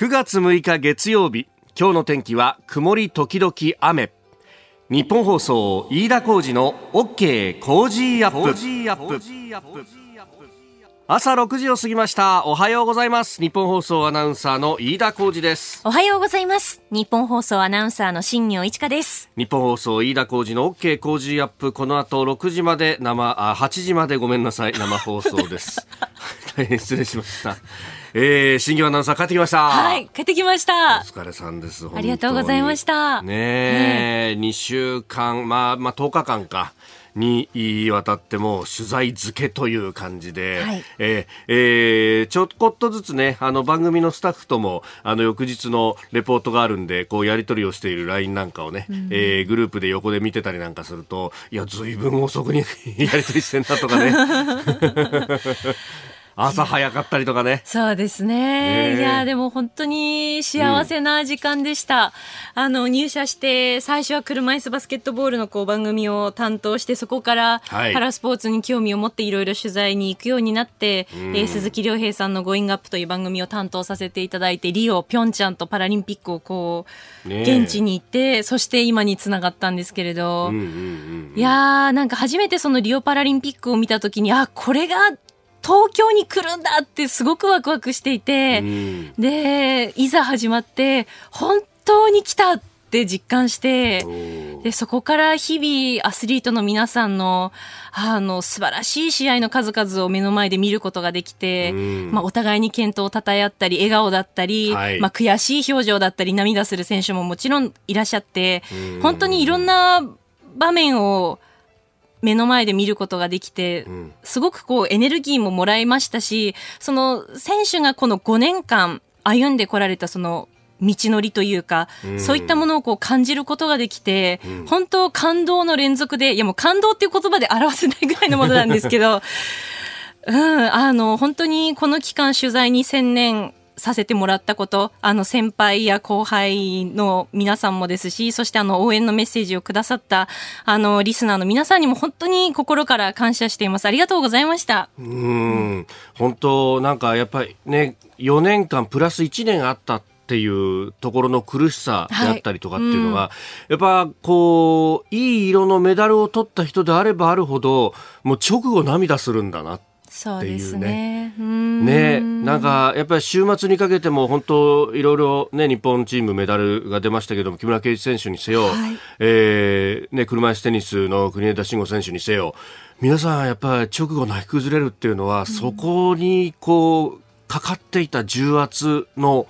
9月6日月曜日今日の天気は曇り時々雨。ニッポン放送飯田浩司の OK コージーアップ。朝6時を過ぎました。おはようございます。ニッポン放送アナウンサーの飯田浩司です。おはようございます。ニッポン放送アナウンサーの新行市佳です。ニッポン放送飯田浩司の OK コージーアップ。この後6時まで生あ8時までごめんなさい。生放送です。大変失礼しましたえー、新業アナウンサー帰ってきました。はい帰ってきました。お疲れさんですありがとうございました。ねえ、ね、2週間まあまあ10日間かにわたっても取材付けという感じで、はい、えー、えー、ちょこっとずつねあの番組のスタッフともあの翌日のレポートがあるんでこうやり取りをしている LINE なんかをね、うん、えー、グループで横で見てたりなんかするといやずいぶん遅くに やり取りしてんだとかね 朝早かったりとかね。そうですね。いや、でも本当に幸せな時間でした。うん、あの、入社して、最初は車椅子バスケットボールのこう番組を担当して、そこからパラスポーツに興味を持っていろいろ取材に行くようになって、うん、えー、鈴木亮平さんのゴーイングアップという番組を担当させていただいて、リオ、ピョンチャンとパラリンピックをこう、現地に行って、そして今につながったんですけれど、いやー、なんか初めてそのリオパラリンピックを見たときに、あ、これが東京に来るんだってすごくワクワクしていて、うん、で、いざ始まって、本当に来たって実感して、で、そこから日々アスリートの皆さんの、あの、素晴らしい試合の数々を目の前で見ることができて、うん、まあ、お互いに健闘を称え合ったり、笑顔だったり、はい、まあ、悔しい表情だったり、涙する選手ももちろんいらっしゃって、本当にいろんな場面を、目の前で見ることができて、すごくこうエネルギーももらいましたし、その選手がこの5年間歩んでこられたその道のりというか、そういったものをこう感じることができて、本当感動の連続で、いやもう感動っていう言葉で表せないぐらいのものなんですけど、うん、あの、本当にこの期間取材に専念させてもらったこと、あの先輩や後輩の皆さんもですし、そしてあの応援のメッセージをくださったあのリスナーの皆さんにも本当に心から感謝しています。ありがとうございました。うん、本当なんかやっぱりね、4年間プラス1年あったっていうところの苦しさであったりとかっていうのが、はいうん、やっぱこういい色のメダルを取った人であればあるほどもう直後涙するんだなっっていうね。ねなんかやっぱり週末にかけても本当いろいろね日本チームメダルが出ましたけども木村敬一選手にせよ、はい、えー、ね車椅子テニスの国枝慎吾選手にせよ皆さんやっぱり直後泣き崩れるっていうのは、うん、そこにこうかかっていた重圧の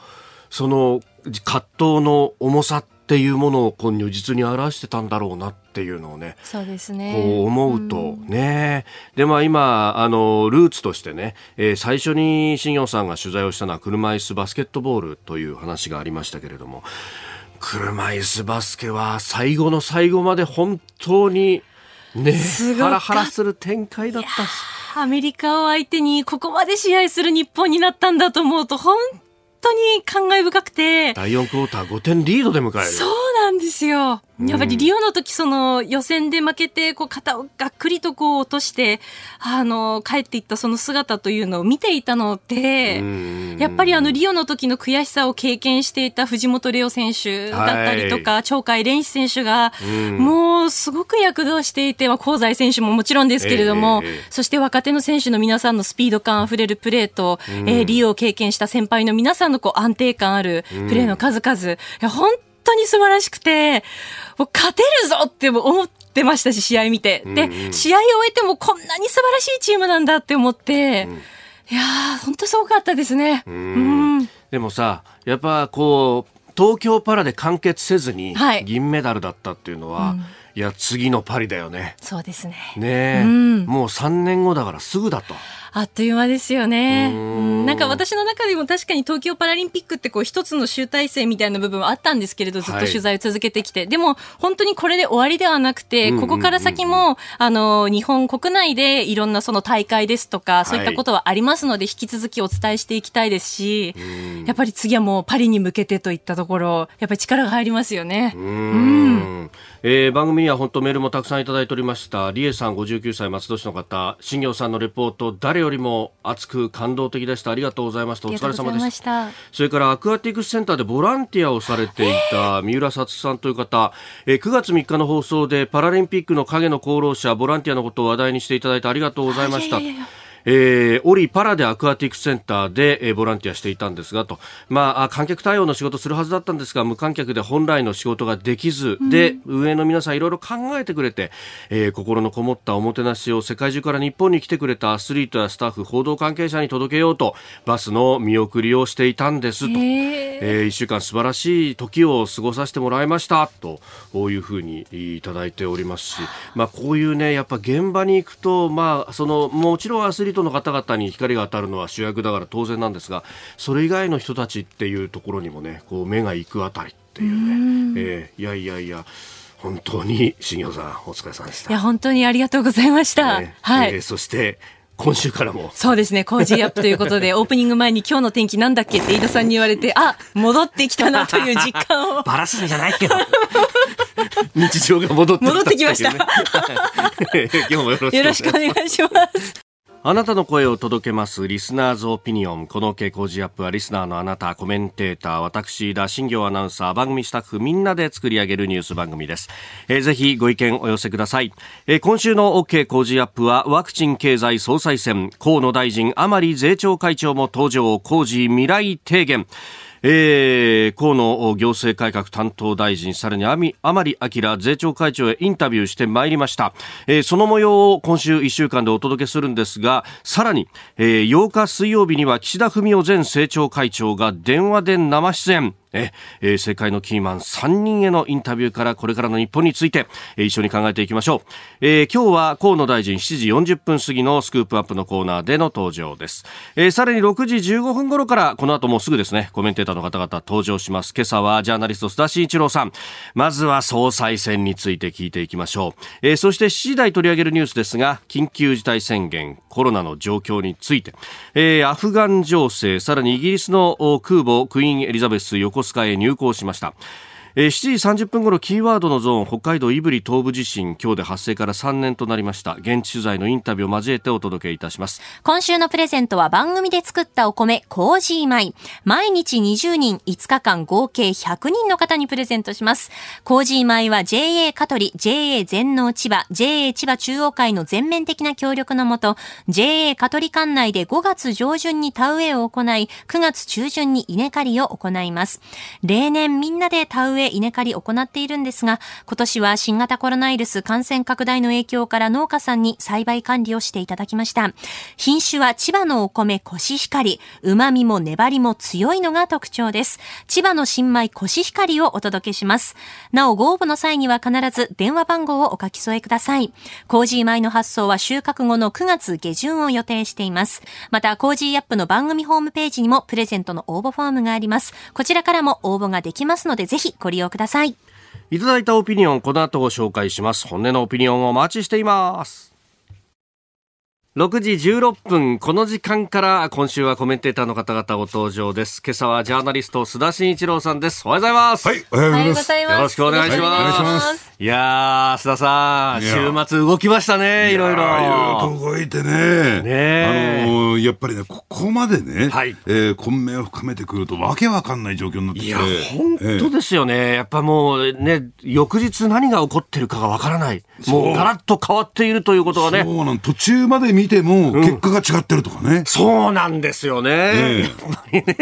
その葛藤の重さっていうものをこう如実に表してたんだろうなっていうのをねそうですね。こう思うとね、うん、でまあ今あのルーツとしてね、えー、最初に新業さんが取材をしたのは車椅子バスケットボールという話がありましたけれども車椅子バスケは最後の最後まで本当にねハラハラする展開だった。アメリカを相手にここまで試合する日本になったんだと思うと本当に感慨深くて。第4クォーター5点リードで迎える。そうなんですよ。やっぱりリオの時その予選で負けてこう肩をがっくりとこう落としてあの帰っていったその姿というのを見ていたのでやっぱりあのリオの時の悔しさを経験していた藤本怜央選手だったりとか、はい、鳥海連志選手がもうすごく躍動していて、まあ、香西選手ももちろんですけれども、えー、そして若手の選手の皆さんのスピード感あふれるプレーと、えー、リオを経験した先輩の皆さんのこう安定感あるプレーの数々。本当に素晴らしくて、もう勝てるぞって思ってましたし、試合見て。で、うんうん、試合を終えてもこんなに素晴らしいチームなんだって思って、うん、いやー、本当すごかったですね。うんでもさ、やっぱこう、東京パラで完結せずに銀メダルだったっていうのは、はいうんいや次のパリだよね。そうですね。ね、うん、もう3年後だからすぐだと。あっという間ですよね。んなんか私の中でも確かに東京パラリンピックってこう一つの集大成みたいな部分はあったんですけれど、ずっと取材を続けてきて。はい、でも本当にこれで終わりではなくて、ここから先も、あの、日本国内でいろんなその大会ですとか、そういったことはありますので、引き続きお伝えしていきたいですし、やっぱり次はもうパリに向けてといったところ、やっぱり力が入りますよね。うん。えー、番組には本当メールもたくさんいただいておりました。リエさん59歳松戸市の方、新業さんのレポート、誰誰よりも熱く感動的でした。ありがとうございました。お疲れ様でした。それからアクアティクスセンターでボランティアをされていた 三浦さつさんという方、えー、9月3日の放送でパラリンピックの影の功労者ボランティアのことを話題にしていただいてありがとうございました。いやいやいやえー、オリパラでアクアティクスセンターで、えー、ボランティアしていたんですがと、まあ、観客対応の仕事するはずだったんですが無観客で本来の仕事ができず、うん、で上の皆さんいろいろ考えてくれて、えー、心のこもったおもてなしを世界中から日本に来てくれたアスリートやスタッフ報道関係者に届けようとバスの見送りをしていたんですと、えー、1週間素晴らしい時を過ごさせてもらいました。とこういうふうにいただいておりますし、まあ、こういうねやっぱ現場に行くと、まあ、そのもちろんアスリートの方々に光が当たるのは主役だから当然なんですがそれ以外の人たちっていうところにもねこう目が行くあたりっていうね、えー、いやいやいや本当に新行さんお疲れ様でしたいや本当にありがとうございました、ね、はい、えー、そして今週からも。そうですね、コージーアップということで、オープニング前に今日の天気なんだっけって飯田さんに言われて、あ、戻ってきたなという実感を。バラすんじゃないよ。日常が戻ってきた、戻ってきました。今日もよろしくお願いします。あなたの声を届けますリスナーズオピニオン。この傾向ジアップはリスナーのあなた、コメンテーター、私、田新行アナウンサー、番組スタッフみんなで作り上げるニュース番組です。えー、ぜひご意見お寄せください。えー、今週の OK 工事アップはワクチン経済総裁選、河野大臣、甘利税調会長も登場、工事未来提言。えー、河野行政改革担当大臣、さらに甘利明税調会長へインタビューしてまいりました。えー、その模様を今週1週間でお届けするんですが、さらに、えー、8日水曜日には岸田文雄前政調会長が電話で生出演。ええー、世界のキーマン3人へのインタビューからこれからの日本について、えー、一緒に考えていきましょう、えー、今日は河野大臣7時40分過ぎのスクープアップのコーナーでの登場です、えー、さらに6時15分頃からこの後もうすぐですねコメンテーターの方々登場します。今朝はジャーナリスト須田慎一郎さん。まずは総裁選について聞いていきましょう、えー、そして7時台取り上げるニュースですが緊急事態宣言コロナの状況について、えー、アフガン情勢さらにイギリスの空母クイーンエリザベス横コスカへ入港しました。え、7時30分ごろキーワードのゾーン北海道胆振東部地震今日で発生から3年となりました。現地取材のインタビューを交えてお届けいたします。今週のプレゼントは番組で作ったお米コージー米。毎日20人5日間合計100人の方にプレゼントします。コージー米は JA 香取 JA 全農千葉 JA 千葉中央会の全面的な協力のもと JA 香取管内で5月上旬に田植えを行い9月中旬に稲刈りを行います。例年みんなで田植ええ稲刈り行っているんですが、今年は新型コロナウイルス感染拡大の影響から農家さんに栽培管理をしていただきました。品種は千葉のお米コシヒカリ、旨味も粘りも強いのが特徴です。千葉の新米コシヒカリをお届けします。なお、ご応募の際には必ず電話番号をお書き添えください。コージー米の発送は収穫後の9月下旬を予定しています。また、コージーアップの番組ホームページにもプレゼントの応募フォームがあります。こちらからも応募ができますので、ぜひご利用ください。いただいたオピニオン、この後ご紹介します。本音のオピニオンをお待ちしています。6時16分、この時間から今週はコメンテーターの方々ご登場です。今朝はジャーナリスト須田慎一郎さんです。おはようございます。はい、おはようございます。よろしくお願いします。いやー、須田さん、週末動きましたね、いろいろ。いろいろ動いてね。ねあのー、やっぱりね、ここまでね、はい、えー、混迷を深めてくるとわけわかんない状況になってきて。いや、本当ですよね。えー、やっぱもうね、翌日何が起こってるかがわからない。もうガラッと変わっているということがね。そうなん途中まで見ても、結果が違ってるとかね。うん、そうなんですよね。ね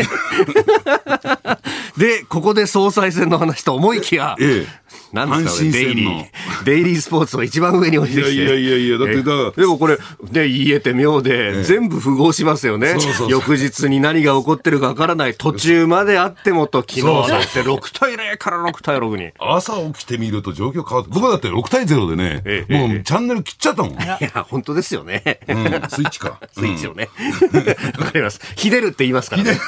で、ここで総裁選の話と思いきや、ええなんですかね、デイリー。デイリースポーツを一番上に置いてきて。いやいやいやだってだでもこれ、ね、言えて妙で、全部符合しますよね。翌日に何が起こってるかわからない。途中まであってもと、昨日だって6対0から6対6に。朝起きてみると状況変わって、僕だって6対0でね、ええ、もうチャンネル切っちゃったもん。いや、本当ですよね。うん、スイッチか。スイッチをね。わ、かります。ひでるって言いますからね。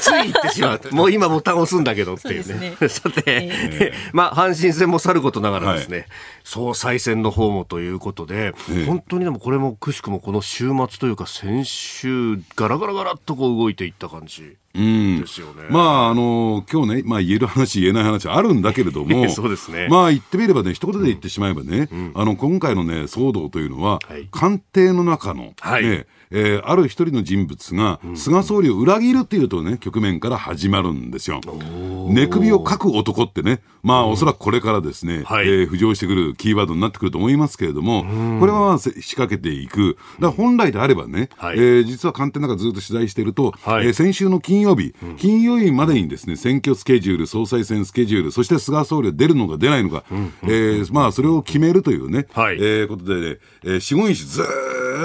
つい言ってしまう。もう今ボタン押すんだけどっていうね。さて、まあ、阪神戦もさることながらですね、はい、総裁選の方もということで、本当にでもこれもくしくもこの週末というか先週ガラガラガラっとこう動いていった感じ。ですよね。まあ、あの、今日ね、まあ言える話、言えない話あるんだけれども、そうですね。まあ言ってみればね、一言で言ってしまえばね、うん、あの、今回のね、騒動というのは、はい、官邸の中の、ね、はい、えー、ある一人の人物が、菅総理を裏切るっていうとね、局面から始まるんですよ。寝首をかく男ってね、まあ、おそらくこれからですね、はい、えー、浮上してくるキーワードになってくると思いますけれども、これはまあ仕掛けていく。だ本来であればね、はい、えー、実は官邸の中ずっと取材していると、はい、えー、先週の金曜日、金曜日までにですね、選挙スケジュール、総裁選スケジュール、そして菅総理が出るのか出ないのか、うん、えー、まあ、それを決めるというね、はい、えー、ことで、ね、えー、四五日ず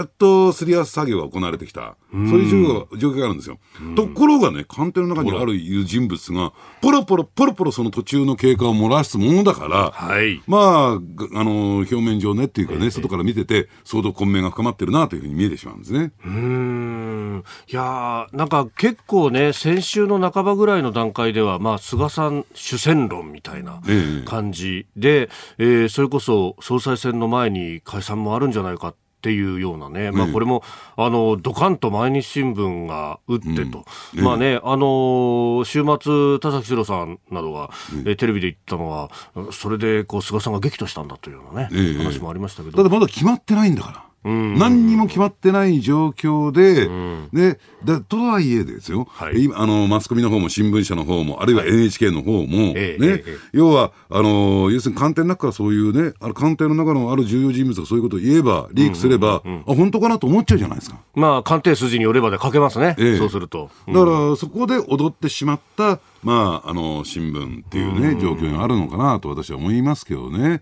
っとすり合わせ作業が行われてきた。そういう状況があるんですよ。ところがね、官邸の中にある人物が、ポロポロ、ポロポロその途中の経過を漏らすものだから、はい、まあ、あの、表面上ねっていうかね、えー、外から見てて、相当混迷が深まってるなというふうに見えてしまうんですね。うん。いやなんか結構ね、先週の半ばぐらいの段階では、まあ、菅さん主戦論みたいな感じで、えー、えー、それこそ総裁選の前に解散もあるんじゃないかっていうようなね、まあ、これも、あの、ドカンと毎日新聞が打ってと、うん、まあね、あの、週末、田崎史郎さんなどが、えテレビで言ったのは、それで、こう、菅さんが激怒したんだというようなね、話もありましたけど。ただまだ決まってないんだから。何にも決まってない状況で、ででとはいえですよ、はい、あのマスコミの方も新聞社の方も、あるいは NHK の方も、はい、ね、要はあの、要するに官邸の中からそういうね、あの官邸の中のある重要人物がそういうことを言えば、リークすれば、うんうんうん、あ本当かなと思っちゃうじゃないですか。まあ、官邸筋によればで書けますね、ええ、そうすると。だから、そこで踊ってしまったまあ、あの新聞っていうね、状況にあるのかなと私は思いますけどね。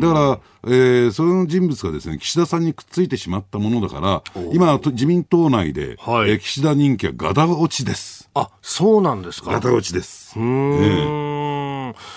だから、えー、その人物がですね、岸田さんにくっついてしまったものだから、今、自民党内で、はい、えー、岸田人気はガタ落ちです。あ、そうなんですか。ガタ落ちです。うん。えー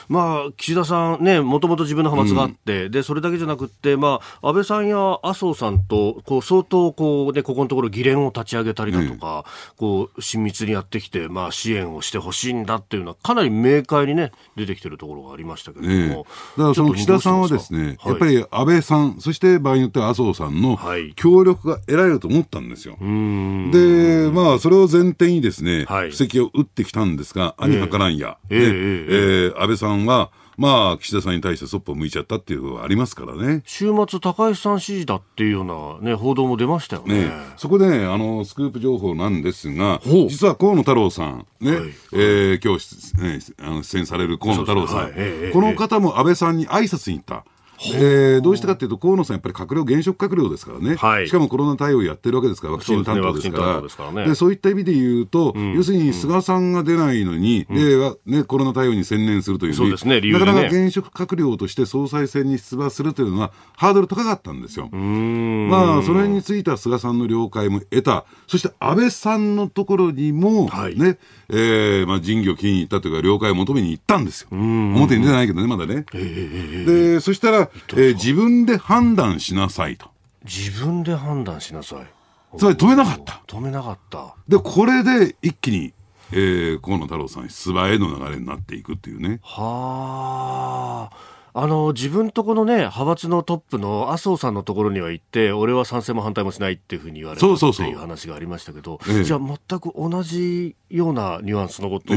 まあ、岸田さんね、もともと自分の派閥があって、うん、で、それだけじゃなくって、まあ、安倍さんや麻生さんと、こう、相当、こう、ね、ここのところ議連を立ち上げたりだとか、うん、こう、親密にやってきて、まあ、支援をしてほしいんだっていうのは、かなり明快にね、出てきてるところがありましたけれども。えだからその岸田さんはですね、はい、やっぱり安倍さん、そして場合によっては麻生さんの協力が得られると思ったんですよ。はい、で、まあ、それを前提にですね、はい、布石を打ってきたんですが、兄はからんや、えー、えー、えー、安倍さんは、まあ、岸田さんに対してそっぽを向いちゃったっていうのがありますからね。週末、高橋さん支持だっていうような、ね、報道も出ましたよね。ねそこでね、あの、スクープ情報なんですが、実は河野太郎さん、ね、はい、えー、今日、ね、あの出演される河野太郎さん、はい、この方も安倍さんに挨拶に行った。えー、どうしてかというと、河野さん、やっぱり閣僚、現職閣僚ですからね、はい、しかもコロナ対応やってるわけですから、ワクチン担当ですから、そうで、ね、そういった意味で言うと、うん、要するに菅さんが出ないのに、うん、でね、コロナ対応に専念するという、そうですね、なかなか現職閣僚として総裁選に出馬するというのは、ハードル高かったんですよ。まあ、その辺については菅さんの了解も得た、そして安倍さんのところにも、はい、ね、えー、まあ、人魚金に行ったというか、了解を求めに行ったんですよ。表に出ないけどね、まだね。で、そしたら、えー、自分で判断しなさいと。自分で判断しなさい。つまり止めなかった。止めなかった。で、これで一気に、えー、河野太郎さん出馬への流れになっていくっていうね。はあ。あの自分とこのね派閥のトップの麻生さんのところには行って俺は賛成も反対もしないっていうふうに言われたっていう話がありましたけどじゃあ全く同じようなニュアンスのことを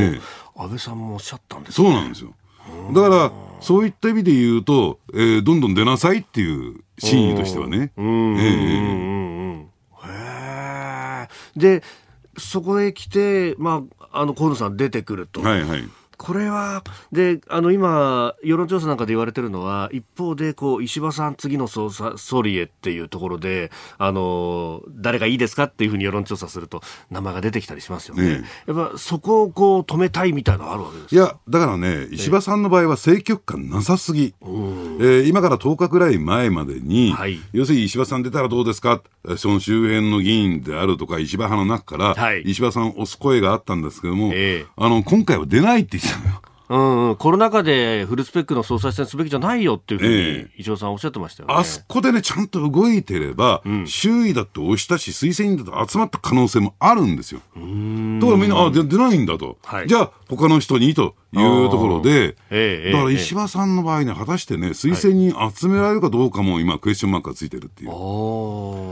安倍さんもおっしゃったんですね。そうなんですよ。だからそういった意味で言うと、えー、どんどん出なさいっていう真意としてはね。でそこへ来て、まあ、あの河野さん出てくると。はいはいこれは、で、あの、今、世論調査なんかで言われてるのは、一方で、こう、石破さん次の総総理へっていうところで、あの、誰がいいですかっていうふうに世論調査すると、名前が出てきたりしますよね。ねやっぱ、そこをこう、止めたいみたいなのあるわけですいや、だからね、石破さんの場合は政局感なさすぎ。えー、今から10日くらい前までに、はい、要するに石破さん出たらどうですか？その周辺の議員であるとか、石破派の中から、はい、石破さんを押す声があったんですけども、えー、あの、今回は出ないって言ってたのよ。うんうん、コロナ禍でフルスペックの総裁選すべきじゃないよっていうふうに、ええ、伊さんおっしゃってましたよね。あそこでね、ちゃんと動いてれば、うん、周囲だって押したし、推薦人だと集まった可能性もあるんですよ。とかみんな、あ、出ないんだと。はい、じゃあ、他の人にというところで、だから石破さんの場合ね、果たしてね、推薦人集められるかどうかも今、クエスチョンマークがついてるっていう。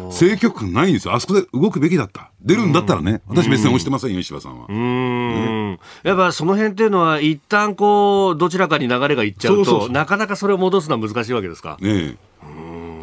政局感ないんですよ。あそこで動くべきだった。出るんだったらね、私別に押してませんよ、石破さんは。うん、やっぱその辺っていうのは、一旦こう、どちらかに流れがいっちゃうと、なかなかそれを戻すのは難しいわけですか？ね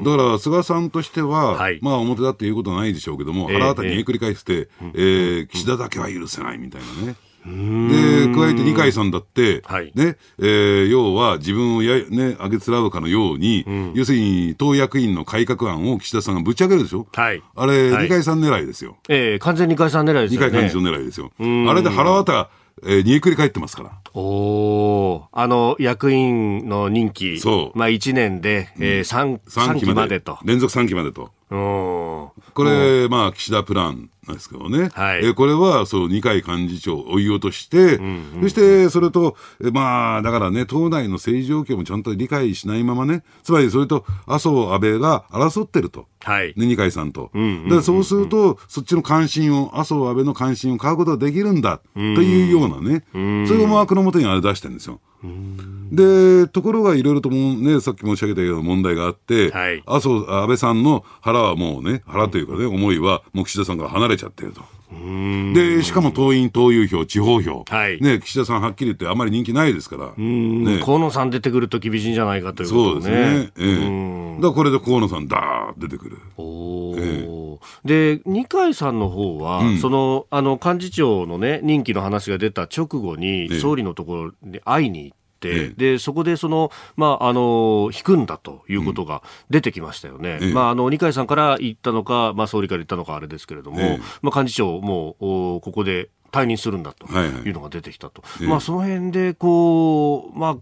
だから菅さんとしては、はい、まあ表だっていうことはないでしょうけども、腹当たりに繰り返して、えー、えー、岸田だけは許せないみたいなね。で、加えて二階さんだって、はい、ね、えー、要は自分をや、ね、あげつらうかのように、うん、要するに党役員の改革案を岸田さんがぶち上げるでしょ？はい。あれ、はい、二階さん狙いですよ。ええー、完全に二階さん狙いですよね。二階幹事長狙いですよ。あれで腹渡、えー、煮えくり返ってますから。おお、あの、役員の任期。そう。まあ、1年で、えー、3、3期までと。連続3期までと。これ、まあ、岸田プランですけどね。はい、えこれは、そう、二階幹事長を追い落として、うんうんうん、そして、それと、まあ、だからね、党内の政治状況もちゃんと理解しないままね、つまりそれと麻生、安倍が争ってると。はい。ね、二階さんと。うんうんうんうん、だからそうすると、そっちの関心を、麻生、安倍の関心を買うことができるんだ、というようなね、そういう思惑のもとにあれ出してるんですよ。で、ところがいろいろともね、さっき申し上げたような問題があって、はい、麻生、安倍さんの腹はもうね、腹というかね、思いは、もう岸田さんから離れちゃってると。で、しかも党員、党友票、地方票、はい、ね、岸田さんはっきり言ってあまり人気ないですから、ね、河野さん出てくると厳しいんじゃないかということでね。そうですね。ええ、だからこれで河野さん、だー出てくる。おええ、で、二階さんの方は、うん、その、あの、幹事長のね、任期の話が出た直後に、総理のところに会いに行っでそこでその、まあ、あの引くんだということが出てきましたよね、え、まあ、あの二階さんから言ったのか、まあ、総理から言ったのかあれですけれども、まあ、幹事長もここで退任するんだというのが出てきたと、はいはい、まあ、その辺でこう、まあ、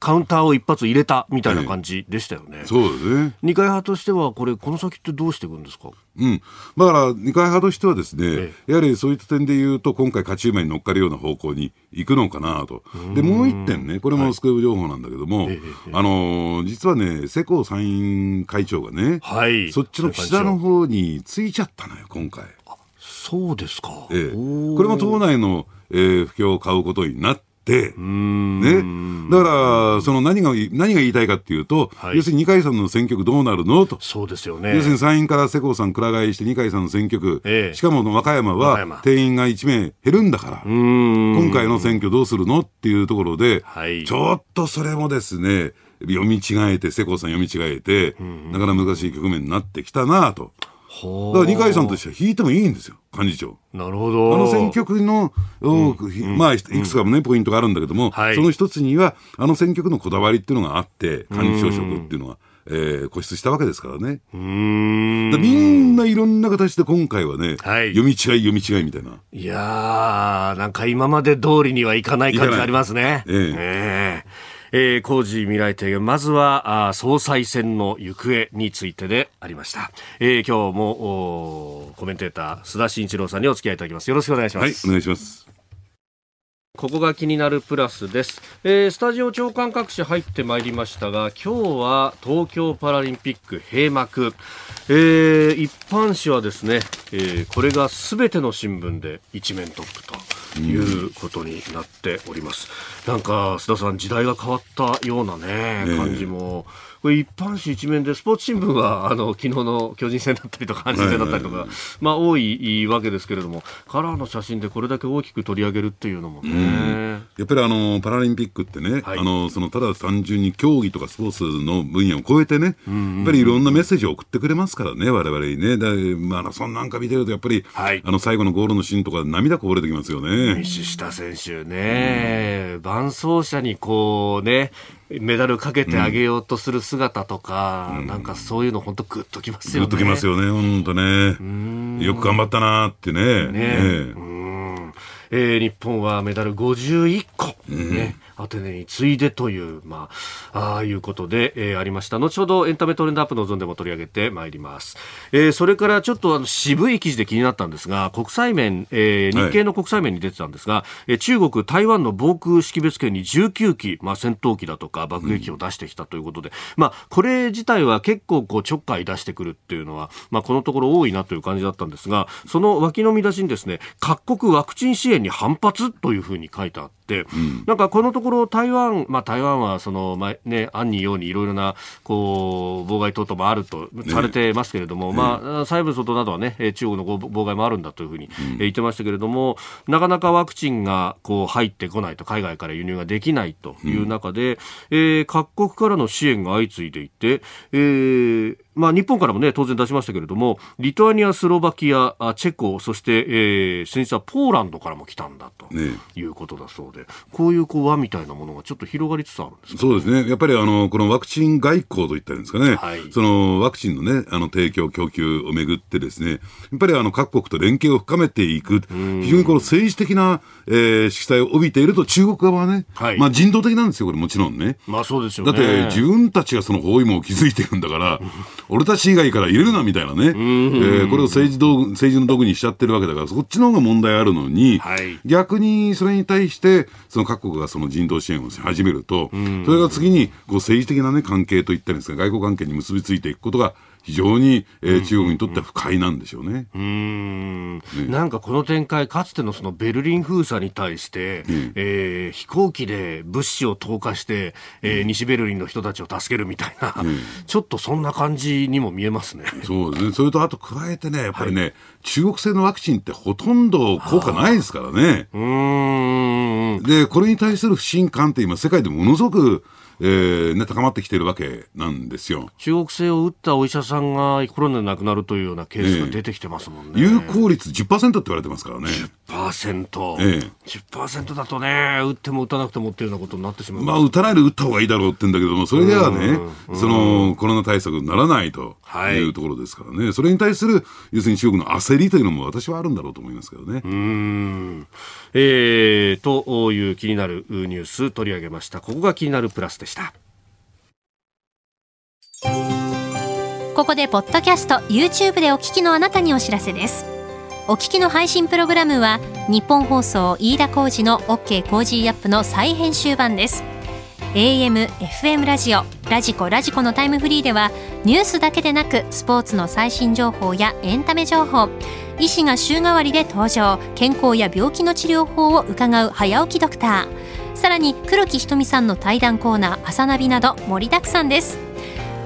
カウンターを一発入れたみたいな感じでしたよね。そうですね。二階派としては、これ、この先ってどうしていくんですか？うん。だから、二階派としてはですね、やはりそういった点で言うと、今回、勝ち馬に乗っかるような方向に行くのかなと。で、もう一点ね、これもスクープ情報なんだけども、はい、あのー、実はね、世耕参院会長がね、はい、そっちの岸田の方についちゃったのよ、今回。そうですか。ええ。これも党内の、えー、不況を買うことになって、、ね。だから、その何が、何が言いたいかっていうと、はい、要するに二階さんの選挙区どうなるの？と。そうですよね。要するに参院から世耕さんくら替えして二階さんの選挙区、ええ、しかも和歌山は定員が1名減るんだから、今回の選挙どうするの？っていうところで、はい、ちょっとそれもですね、読み違えて、世耕さん読み違えて、なかなか難しい局面になってきたなと。だから二階さんとしては引いてもいいんですよ、幹事長。なるほど。あの選挙区の、うん、まあ、いくつかもね、ポイントがあるんだけども、はい、その一つには、あの選挙区のこだわりっていうのがあって、幹事長職っていうのは。えー、固執したわけですからね。うんみんないろんな形で今回はね、はい、読み違い読み違いみたいな。いやー、なんか今まで通りにはいかない感じありますね。えええーえー、工事未来提言、まずはあ総裁選の行方についてでありました。えー、今日もコメンテーター、須田慎一郎さんにお付き合いいただきます。よろしくお願いします。はい、お願いします。ここが気になるプラスです、えー、スタジオ長官各紙入ってまいりましたが今日は東京パラリンピック閉幕、えー、一般紙はですね、えー、これがすべての新聞で一面トップということになっております。なんか須田さん時代が変わったようなね感じも。これ一般紙一面でスポーツ新聞はあの昨日の巨人戦だったりとか阪神戦だったりとか、まあ多いわけですけれどもカラーの写真でこれだけ大きく取り上げるっていうのもね、やっぱりあのパラリンピックってね、はい、あのそのただ単純に競技とかスポーツの分野を超えてね、やっぱりいろんなメッセージを送ってくれますからね我々にね。だマラソンなんか見てるとやっぱり、はい、あの最後のゴールのシーンとか涙こぼれてきますよね。道下選手ね、伴走者にこうねメダルかけてあげようとする姿とか、うん、なんかそういうの本当グッときますよね。グッときますよね、本当ね。よく頑張ったなってね。ね。ねえ。ー、日本はメダル51個、ね、アテネに次いでという、まあ、ああいうことで、えー、ありました。後ほどエンタメトレンドアップのゾーンでも取り上げてまいります。えー、それからちょっとあの渋い記事で気になったんですが、国際面、えー、日経の国際面に出てたんですが、はい、中国、台湾の防空識別圏に19機、まあ、戦闘機だとか爆撃機を出してきたということで、うん、まあ、これ自体は結構こうちょっかい出してくるっていうのは、まあ、このところ多いなという感じだったんですが、その脇の見出しにですね、各国ワクチン支援言に反発というふうに書いてあって、うん、なんかこのところ台湾、まあ台湾はその、まあね、案にようにいろいろな、こう、妨害等々もあるとされてますけれども、ね、まあ、細部外などはね、中国の妨害もあるんだというふうに言ってましたけれども、うん、なかなかワクチンがこう入ってこないと、海外から輸入ができないという中で、うん、えー、各国からの支援が相次いでいて、えー、まあ、日本からもね、当然出しましたけれども、リトアニア、スロバキア、チェコ、そして、えー、先日はポーランドからも来たんだということだそうで、ね、こういうこう輪みたいなものがちょっと広がりつつあるんです、ね、そうですね。やっぱりあの、このワクチン外交といったんですかね、はい、そのワクチンのね、あの、提供、供給をめぐってですね、やっぱりあの、各国と連携を深めていく、非常にこの政治的な、えー、色彩を帯びていると中国側はね、はい、まあ人道的なんですよ、これもちろんね。まあそうですよね。だって自分たちがその包囲網を築いていくんだから、俺たち以外から入れるなみたいなね、えー、これを政治道具政治の道具にしちゃってるわけだから、そっちの方が問題あるのに、はい、逆にそれに対して、その各国がその人道支援をし始めると、それが次にこう政治的な、ね、関係といったりですか、外交関係に結びついていくことが非常に、えー、中国にとっては不快なんでしょうね。うん、ね、なんかこの展開、かつてのそのベルリン封鎖に対して、ね、え。ー、飛行機で物資を投下して、えー、西ベルリンの人たちを助けるみたいな、ね、ちょっとそんな感じにも見えますね。そうですね。それとあと加えてね、やっぱりね、はい、中国製のワクチンってほとんど効果ないですからね。うん。で、これに対する不信感って今世界でものすごくえーね、高まってきてるわけなんですよ。中国製を打ったお医者さんがコロナで亡くなるというようなケースが出てきてますもんね、えー、有効率10%って言われてますからね。10%、えー、10%だとね打っても打たなくてもっていうようなことになってしまうまあ打たないで打った方がいいだろうって言うんだけどもそれではねそのコロナ対策にならないとい。うところですからね、はい、それに対する要するに中国の焦りというのも私はあるんだろうと思いますけどね。うん。えー、という気になるニュース取り上げました。ここが気になるプラスでした。ここでポッドキャスト YouTube でお聞きのあなたにお知らせです。お聞きの配信プログラムは日本放送飯田浩司の OK コージーアップの再編集版です AM、FM ラジオ、ラジコ、ラジコのタイムフリーではニュースだけでなくスポーツの最新情報やエンタメ情報医師が週替わりで登場健康や病気の治療法を伺う早起きドクターさらに黒木ひとみさんの対談コーナー朝ナビなど盛りだくさんです。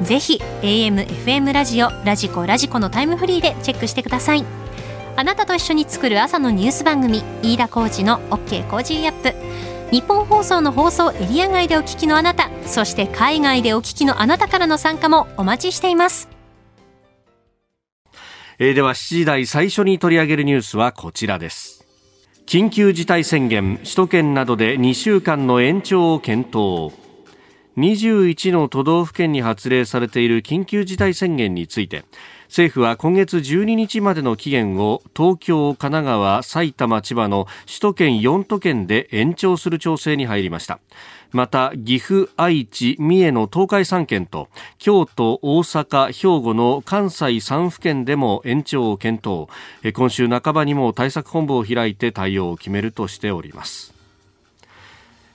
ぜひ AM、FM ラジオ、ラジコ、ラジコのタイムフリーでチェックしてください。あなたと一緒に作る朝のニュース番組飯田浩二の OK コージーアップ。日本放送の放送エリア外でお聞きのあなたそして海外でお聞きのあなたからの参加もお待ちしています。え、では7時台最初に取り上げるニュースはこちらです。緊急事態宣言首都圏などで2週間の延長を検討。21の都道府県に発令されている緊急事態宣言について政府は今月12日までの期限を東京、神奈川、埼玉、千葉の首都圏4都県で延長する調整に入りました。また岐阜、愛知、三重の東海3県と京都、大阪、兵庫の関西3府県でも延長を検討。今週半ばにも対策本部を開いて対応を決めるとしております。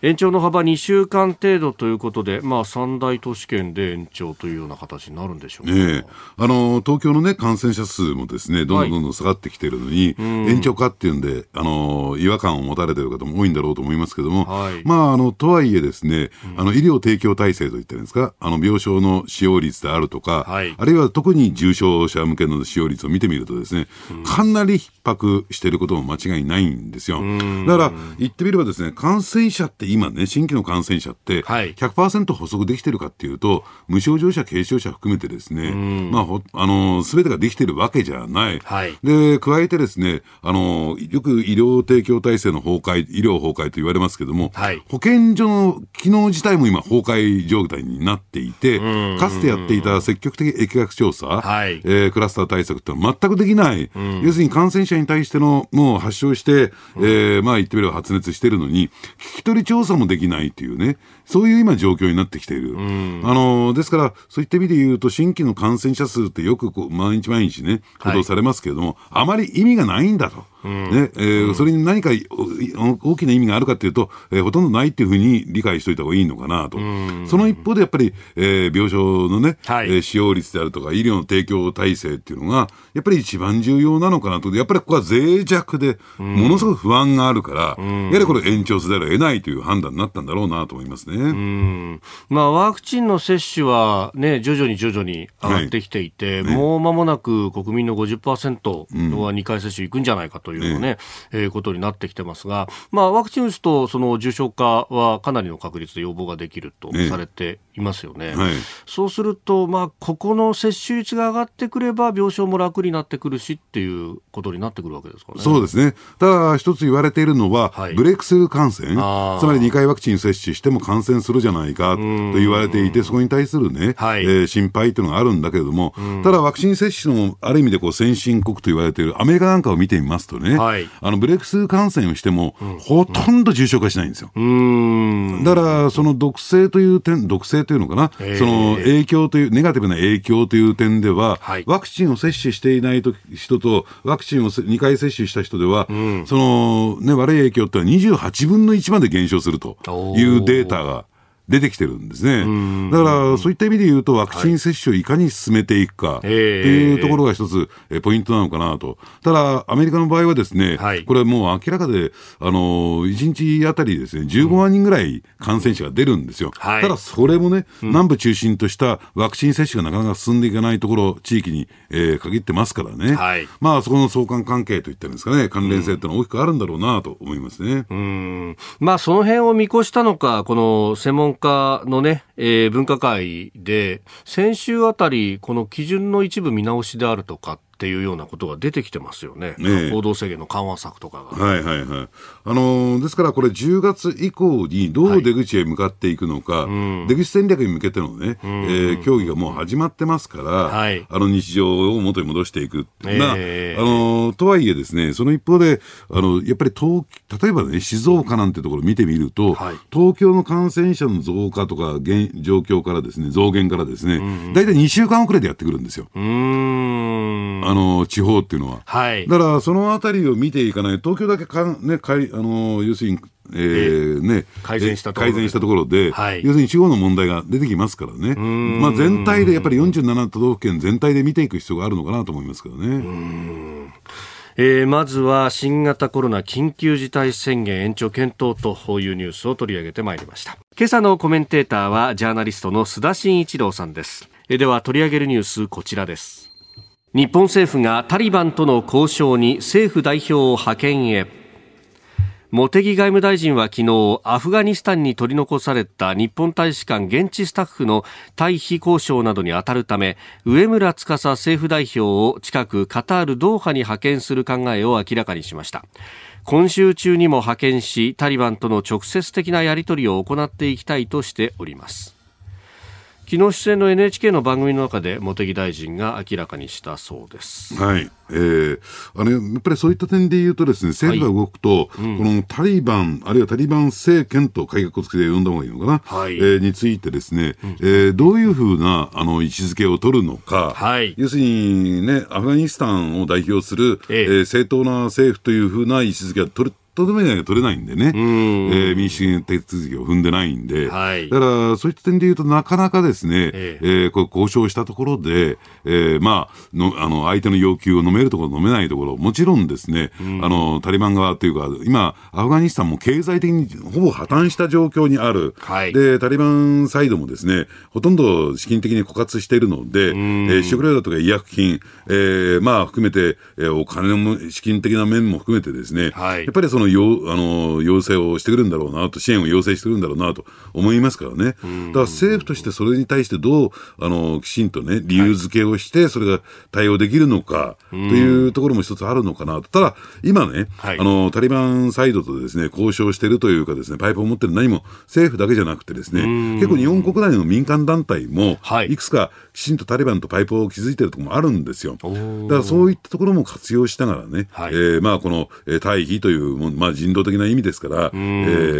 延長の幅2週間程度ということで、まあ、三大都市圏で延長というような形になるんでしょうか、ね、あの東京の、ね、感染者数もですねどんどんどんどん下がってきているのに、はい、延長かっていうんであの違和感を持たれている方も多いんだろうと思いますけれども、はい、まあ、あのとはいえですね、あの医療提供体制といってるんですか？あの病床の使用率であるとか、はい、あるいは特に重症者向けの使用率を見てみるとですね、かなり逼迫していることも間違いないんですよ。だから言ってみればですね感染者って今ね、新規の感染者って100%補足できてるかっていうと、無症状者、軽症者含めてですね、まあ、あの、すべてができてるわけじゃない。はい、で、加えてですね、あの、よく医療提供体制の崩壊、医療崩壊と言われますけども、はい、保健所の機能自体も今崩壊状態になっていて、かつてやっていた積極的疫学調査、はい、えー、クラスター対策って全くできない、要するに感染者に対しての、もう発症して、えー、まあ言ってみれば発熱してるのに、聞き取り調査もできないというね、そういう今状況になってきている。あの、ですから、そういった意味で言うと、新規の感染者数ってよくこう毎日毎日ね、報道されますけれども、はい、あまり意味がないんだと。ねえー、それに何か大きな意味があるかというと、えー、ほとんどないっていうふうに理解しておいた方がいいのかなと。その一方でやっぱり、えー、病床のね、はい、えー、使用率であるとか、医療の提供体制っていうのが、やっぱり一番重要なのかなと。やっぱりここは脆弱で、ものすごく不安があるから、やはりこれ延長せざるを得ないという判断になったんだろうなと思いますね。まあ、ワクチンの接種はね、徐々に徐々に上がってきていて、はい。ね、もう間もなく国民の50%は2回接種いくんじゃないかというのね、うん、えー、ことになってきてますが、まあ、ワクチン打つと、その重症化はかなりの確率で予防ができるとされていますよね。はい、そうすると、まあ、ここの接種率が上がってくれば、病床も楽になってくるしっていうことになってくるわけですかね。そうですね。ただ、一つ言われているのは、はい、ブレイクスルー感染、つまり2回ワクチン接種しても感染するじゃないかと言われていて、そこに対するね、はい、えー、心配というのがあるんだけれども、ただ、ワクチン接種のある意味でこう先進国と言われているアメリカなんかを見てみますとね、はい、あのブレイクスルー感染をしても、ほとんど重症化しないんですよ。だから、その毒性という点、毒性というのかな、その影響という、ネガティブな影響という点では、はい、ワクチンを接種していない人と、ワクチンを2回接種した人では、うん、その、ね、悪い影響ってのは28分の1まで減少するというデータが。出てきてるんですね。だから、そういった意味で言うと、ワクチン接種をいかに進めていくかっていうところが一つ、えポイントなのかなと。ただ、アメリカの場合はですね、はい、これはもう明らかで、あの、1日あたりですね、15万人ぐらい感染者が出るんですよ。ただ、それもね、南部中心としたワクチン接種がなかなか進んでいかないところ、地域に、えー、限ってますからね。はい、まあ、そこの相関関係といったんですかね、関連性ってのは大きくあるんだろうなと思いますね。うん。まあ、その辺を見越したのか、この専門日のね、えー、分科会で、先週あたり、この基準の一部見直しであるとかていうようなことが出てきてますよね、ね行動制限の緩和策とかが。はいはいはい。あのー、ですからこれ、10月以降にどう出口へ向かっていくのか、はい、出口戦略に向けてのね、うん、えー、協議がもう始まってますから、はい、あの日常を元に戻していく、えー、まああのー、とはいえ、ですねその一方で、あのやっぱり東例えばね、静岡なんてところを見てみると、はい、東京の感染者の増加とか現状況からですね、増減からですね、大体2週間遅れでやってくるんですよ。うんあの地方っていうのは。はい、だからそのあたりを見ていかない、東京だけか、ね、かいあの要するにえーね、改善したところ改善したところで、はい、要するに地方の問題が出てきますからね、まあ、全体でやっぱり47都道府県全体で見ていく必要があるのかなと思いますけどね。えー、まずは新型コロナ緊急事態宣言延長検討というニュースを取り上げてまいりました。今朝のコメンテーターはジャーナリストの須田慎一郎さんです、えー、では取り上げるニュースこちらです日本政府がタリバンとの交渉に政府代表を派遣へ。茂木外務大臣は昨日アフガニスタンに取り残された日本大使館現地スタッフの退避交渉などに当たるため上村司政府代表を近くカタール・ドーハに派遣する考えを明らかにしました。今週中にも派遣しタリバンとの直接的なやり取りを行っていきたいとしております。昨日出演の NHK の番組の中で茂木大臣が明らかにしたそうです。はい。えー、あの、やっぱりそういった点で言うとですね、政府が動くと、はいうん、このタリバン、あるいはタリバン政権と改革をつけて呼んだ方がいいのかな、はい、えー、についてですね、うん、えー、どういうふうな、あの、位置づけを取るのか、はい、要するにね、アフガニスタンを代表する、え。えー、正当な政府というふうな位置づけを取るとどめが取れないんでね、えー、民主主義手続きを踏んでないんで、はい、だからそういった点で言うと、なかなかですね、えー、えー、こう交渉したところで、えー、まあのあの、相手の要求を飲めるところ、飲めないところ、もちろんですね、あのタリバン側というか、今、アフガニスタンも経済的にほぼ破綻した状況にある、はい、でタリバンサイドもですね、ほとんど資金的に枯渇しているので、えー、食料だとか医薬品、えー、まあ含めて、えー、お金も資金的な面も含めてですね、はい、やっぱりその要あの要請をしてくるんだろうなと、支援を要請してくるんだろうなと思いますからね、だから政府としてそれに対してどうあのきちんとね、理由付けをして、それが対応できるのかというところも一つあるのかなと、ただ、今ね、はい、あのタリバンサイドとですね交渉しているというか、ですねパイプを持ってる何も政府だけじゃなくて、ですね結構日本国内の民間団体も、い。くつかきちんとタリバンとパイプを築いてるところもあるんですよ。だからそういったところも活用しながらね、はい、えー、まあ、この、えー、退避という、まあ、人道的な意味ですから、え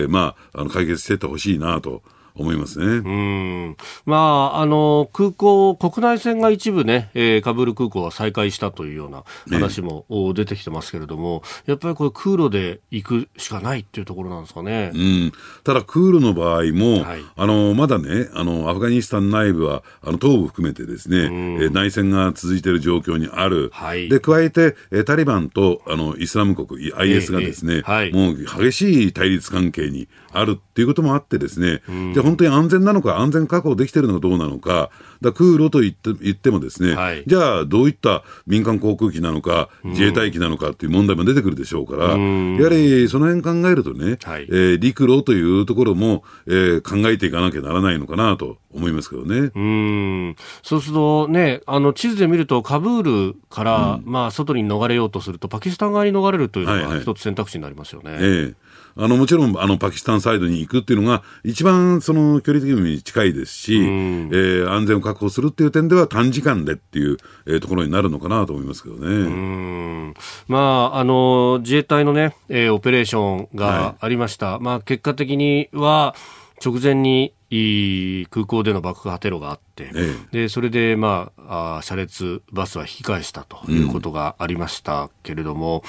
ー、まあ、あの解決していってほしいなと。思いますね。うん。まあ、あの、空港、国内線が一部ね、えー、カブール空港は再開したというような話も出てきてますけれども、やっぱりこれ空路で行くしかないっていうところなんですかね。うん。ただ空路の場合も、はい、あの、まだね、あの、アフガニスタン内部は、あの、東部含めてですね、え内戦が続いている状況にある。はい、で、加えて、えタリバンと、あの、イスラム国、IS がですね、えーえーはい、もう激しい対立関係にあるっていうこともあってですね、じゃ本当に安全なのか、安全確保できてるのかどうなのか、だ空路と言って言ってもですね、はい、じゃあどういった民間航空機なのか、自衛隊機なのかっていう問題も出てくるでしょうから、やはりその辺考えるとね、はい、えー、陸路というところも、えー、考えていかなきゃならないのかなと思いますけどね。うん。そうするとね、あの地図で見ると、カブールから、うん、まあ、外に逃れようとすると、パキスタン側に逃れるというのが一つ選択肢になりますよね。はいはい、え。ーあの、もちろん、あの、パキスタンサイドに行くっていうのが、一番、その、距離的に近いですし、えー、安全を確保するっていう点では短時間でっていう、えー、ところになるのかなと思いますけどね。まあ、あの、自衛隊のね、えー、オペレーションがありました。はい、まあ、結果的には、直前に空港での爆破テロがあって、ええ、でそれで、まあ、あ車列、バスは引き返したということがありましたけれども、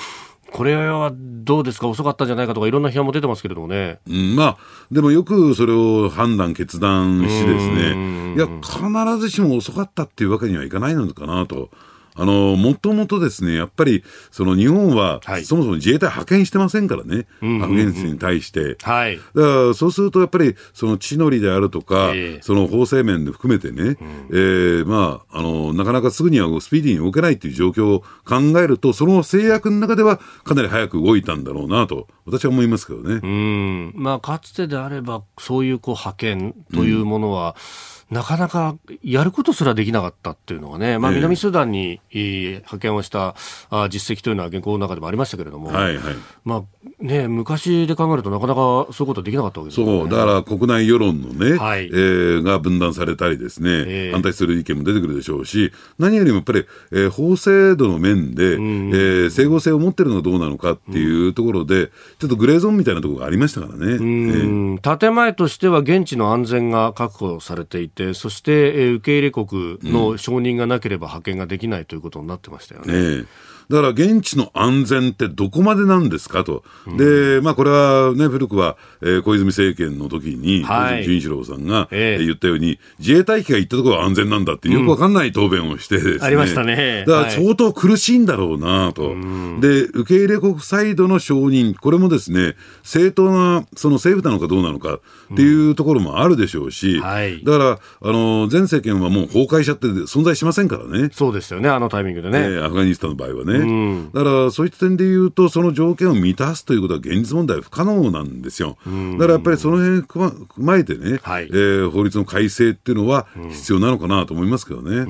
これはどうですか、遅かったんじゃないかとか、いろんな批判も出てますけれどもね。うん、まあ、でもよくそれを判断、決断してですね、いや、必ずしも遅かったっていうわけにはいかないのかなと。あの、もともとですね、やっぱり、その日本は、そもそも自衛隊派遣してませんからね、アフガニスタンに対して。はい。だからそうすると、やっぱり、その地の利であるとか、えー、その法制面で含めてね、うん、えー、まあ、あの、なかなかすぐにはスピーディーに動けないっていう状況を考えると、その制約の中ではかなり早く動いたんだろうなと、私は思いますけどね。うん。まあ、かつてであれば、そういうこう派遣というものは、うんなかなかやることすらできなかったっていうのがね、まあ、南スーダンに、えー、派遣をしたあ実績というのは原稿の中でもありましたけれども、はいはい。まあね、昔で考えるとなかなかそういうことできなかったわけですね、そうだから国内世論のね、はい。えー、が分断されたりですね、えー、反対する意見も出てくるでしょうし、何よりもやっぱり、えー、法制度の面で、うん、えー、整合性を持ってるのはどうなのかっていうところで、うん、ちょっとグレーゾーンみたいなところがありましたからね。うん、えー、建前としては現地の安全が確保されていて、そして、えー、受け入れ国の承認がなければ派遣ができないということになってましたよね。ねだから現地の安全ってどこまでなんですか？と。うん、で、まあこれはね、古くは、えー、小泉政権の時に、はい、小泉純一郎さんが、えー、言ったように、自衛隊機が行ったところは安全なんだってよくわかんない答弁をしてですね、うん、ありましたね。だから相当苦しいんだろうなと、はい、で、受け入れ国サイドの承認、これもですね、正当な、その政府なのかどうなのかっていうところもあるでしょうし、うん。はい、だから、あの、前政権はもう崩壊しちゃって存在しませんからね。そうですよね、あのタイミングでね。えー、アフガニスタンの場合はね。うん、だからそういった点で言うと、その条件を満たすということは現実問題不可能なんですよ。だからやっぱりその辺踏まえてね、はい、えー、法律の改正っていうのは必要なのかなと思いますけどね。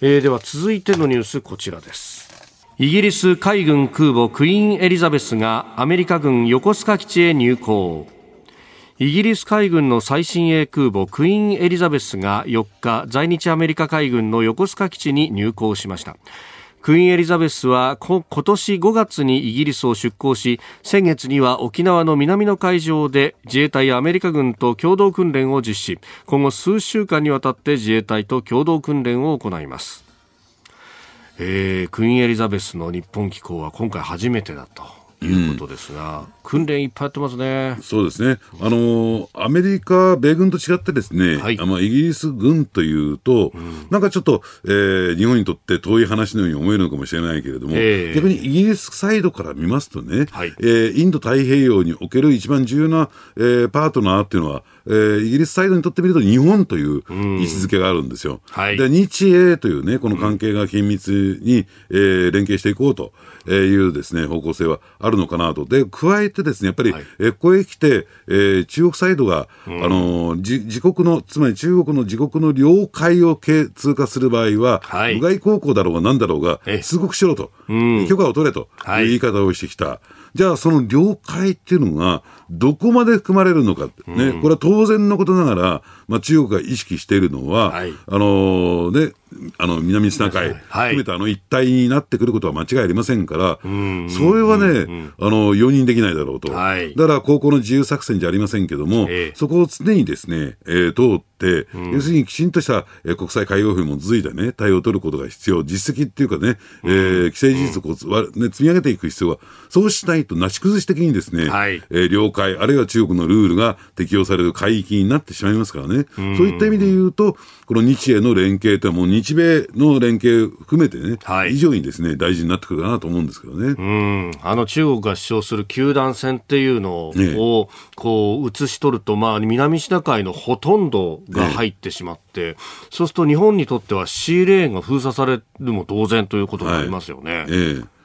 えー、では続いてのニュースこちらです。イギリス海軍空母クイーンエリザベスがアメリカ軍横須賀基地へ入港。イギリス海軍の最新鋭空母クイーンエリザベスが4日在日アメリカ海軍の横須賀基地に入港しましたクイーンエリザベスは今年5月にイギリスを出港し先月には沖縄の南の海上で自衛隊やアメリカ軍と共同訓練を実施。今後数週間にわたって自衛隊と共同訓練を行います、えー、クイーンエリザベスの日本機構は今回初めてだと。いうことですが、うん、訓練いっぱいやってますね。そうですね。あのアメリカ、米軍と違ってですね、はい、あのイギリス軍というと、うん、なんかちょっと、えー、日本にとって遠い話のように思えるのかもしれないけれども、えー、逆にイギリスサイドから見ますとね、はい、えー、インド太平洋における一番重要な、えー、パートナーっていうのは、えー、イギリスサイドにとってみると日本という位置づけがあるんですよ。はい、で日英というね、この関係が緊密に、えー、連携していこうというですね、方向性はあるのかなと。で、加えてですね、やっぱり、はい、えここへ来て、えー、中国サイドが、うん、あの自、自国の、つまり中国の自国の領海を通過する場合は、はい、無害航行だろうが何だろうが、通告しろと、うん、許可を取れと。い。う言い方をしてきた。じゃあ、その領海っていうのが、どこまで含まれるのか、ね、これは当然のことながら、まあ、中国が意識しているのは、はい、あのね、あの南シナ海含めたあの一帯になってくることは間違いありませんから、それはね、あの容認できないだろうと、はい、だから高校の自由作戦じゃありませんけども、えー、そこを常にですね、えー、通って、うん、要するにきちんとした、えー、国際海洋法に基づいた、ね、対応を取ることが必要、実績っていうかね、えー、既成事実をこう、ね、積み上げていく必要は、そうしないとなし崩し的にですね、はい、えー、領海、あるいは中国のルールが適用される海域になってしまいますからね、そういった意味で言うと、この日英の連携というのはもう日米の連携含めてね、はい、以上にですね、大事になってくるかなと思うんですけどね。うん。あの中国が主張する球団戦っていうのを、ね、こう、映し取ると、まあ、南シナ海のほとんどが入ってしまって、ね、そうすると日本にとってはシーレーンが封鎖されるも同然ということになりますよね。はい、ええ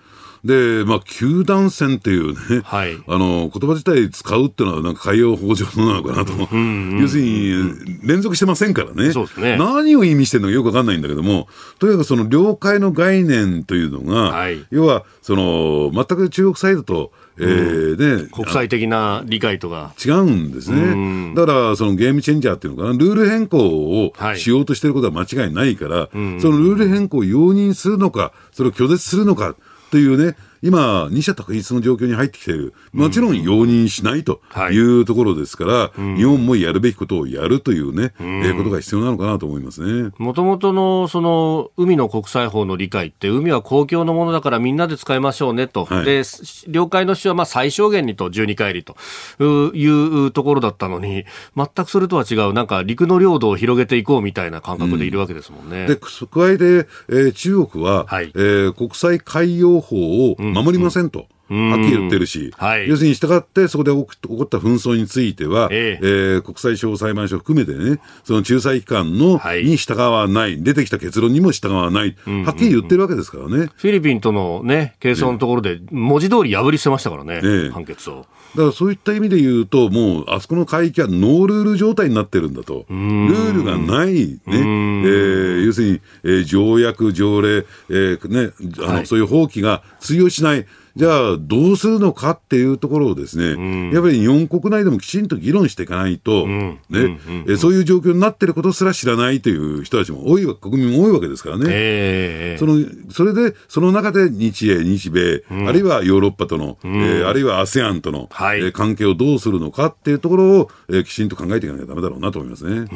で、まあ、球団戦っていうね、はい、あの、言葉自体使うっていうのは、なんか海洋法上なのかなと。要するに、連続してませんからね。そうですね。何を意味してるのかよくわかんないんだけども、とにかくその領海の概念というのが、はい、要は、その、全く中国サイドと、えーね、国際的な理解とか。違うんですね、だからそのゲームチェンジャーっていうのかな、ルール変更をしようとしていることは間違いないから、はい、そのルール変更を容認するのか、それを拒絶するのか、というね、今、二者択一の状況に入ってきている。もちろん容認しないというところですから、うんはい、日本もやるべきことをやるというね、うん、えー、ことが必要なのかなと思いますね。もともとの、その、海の国際法の理解って、海は公共のものだからみんなで使いましょうねと。はい、で、領海の主はまあ最小限にと、12海里というところだったのに、全くそれとは違う、なんか陸の領土を広げていこうみたいな感覚でいるわけですもんね。うん、で、加えて、えー、中国は、はい、えー、国際海洋法を守りませんと。はっきり言ってるし、はい、要するに従って、そこで起こった紛争については、えー、えー、国際司法裁判所含めてね、その仲裁機関の、はい、に従わない、出てきた結論にも従わない、はっきり言ってるわけですからね。フィリピンとのね、係争のところで、文字通り破り捨てましたからね、ね判決を。だからそういった意味で言うと、もう、あそこの海域はノールール状態になってるんだと。ルールがないね、えー、要するに、えー、条約、条例、えー、ね、あの、はい、そういう法規が通用しない。じゃあ、どうするのかっていうところをですね、うん、やっぱり日本国内でもきちんと議論していかないと、うん、ね、うん、そういう状況になってることすら知らないという人たちも多いわ、国民も多いわけですからね。えー、その、それで、その中で日英、日米、あるいはヨーロッパとの、えー、あるいは ASEAN との、はい、えー、関係をどうするのかっていうところを、えー、きちんと考えていかなきゃだめだろうなと思いますね。